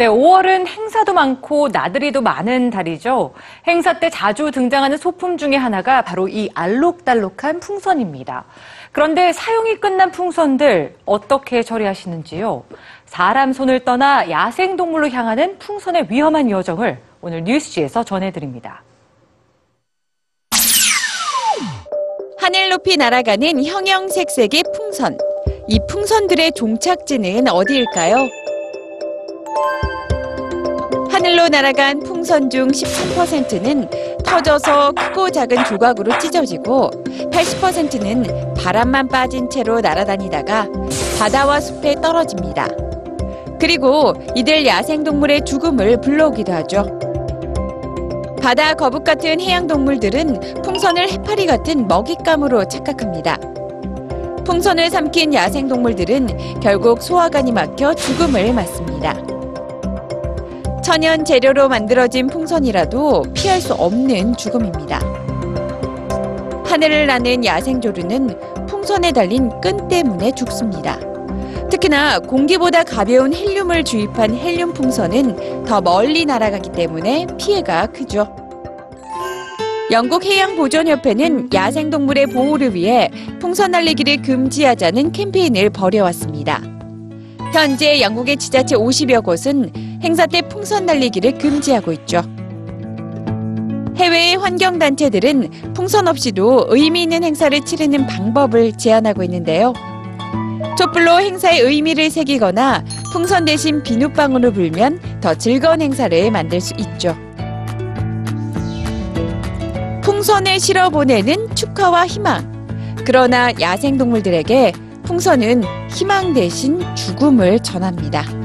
네, 5월은 행사도 많고 나들이도 많은 달이죠. 행사 때 자주 등장하는 소품 중에 하나가 바로 이 알록달록한 풍선입니다. 그런데 사용이 끝난 풍선들 어떻게 처리하시는지요? 사람 손을 떠나 야생동물로 향하는 풍선의 위험한 여정을 오늘 뉴스지에서 전해드립니다. 하늘 높이 날아가는 형형색색의 풍선. 이 풍선들의 종착지는 어디일까요? 하늘로 날아간 풍선 중 13%는 터져서 크고 작은 조각으로 찢어지고 80%는 바람만 빠진 채로 날아다니다가 바다와 숲에 떨어집니다. 그리고 이들 야생동물의 죽음을 불러오기도 하죠. 바다 거북 같은 해양 동물들은 풍선을 해파리 같은 먹잇감으로 착각합니다. 풍선을 삼킨 야생 동물들은 결국 소화관이 막혀 죽음을 맞습니다. 천연 재료로 만들어진 풍선이라도 피할 수 없는 죽음입니다. 하늘을 나는 야생조류는 풍선에 달린 끈 때문에 죽습니다. 특히나 공기보다 가벼운 헬륨을 주입한 헬륨 풍선은 더 멀리 날아가기 때문에 피해가 크죠. 영국 해양보존협회는 야생동물의 보호를 위해 풍선 날리기를 금지하자는 캠페인을 벌여왔습니다. 현재 영국의 지자체 50여 곳은 행사 때 풍선 날리기를 금지하고 있죠. 해외의 환경단체들은 풍선 없이도 의미 있는 행사를 치르는 방법을 제안하고 있는데요. 촛불로 행사의 의미를 새기거나 풍선 대신 비눗방울을 불면 더 즐거운 행사를 만들 수 있죠. 풍선에 실어 보내는 축하와 희망. 그러나 야생동물들에게 풍선은 희망 대신 죽음을 전합니다.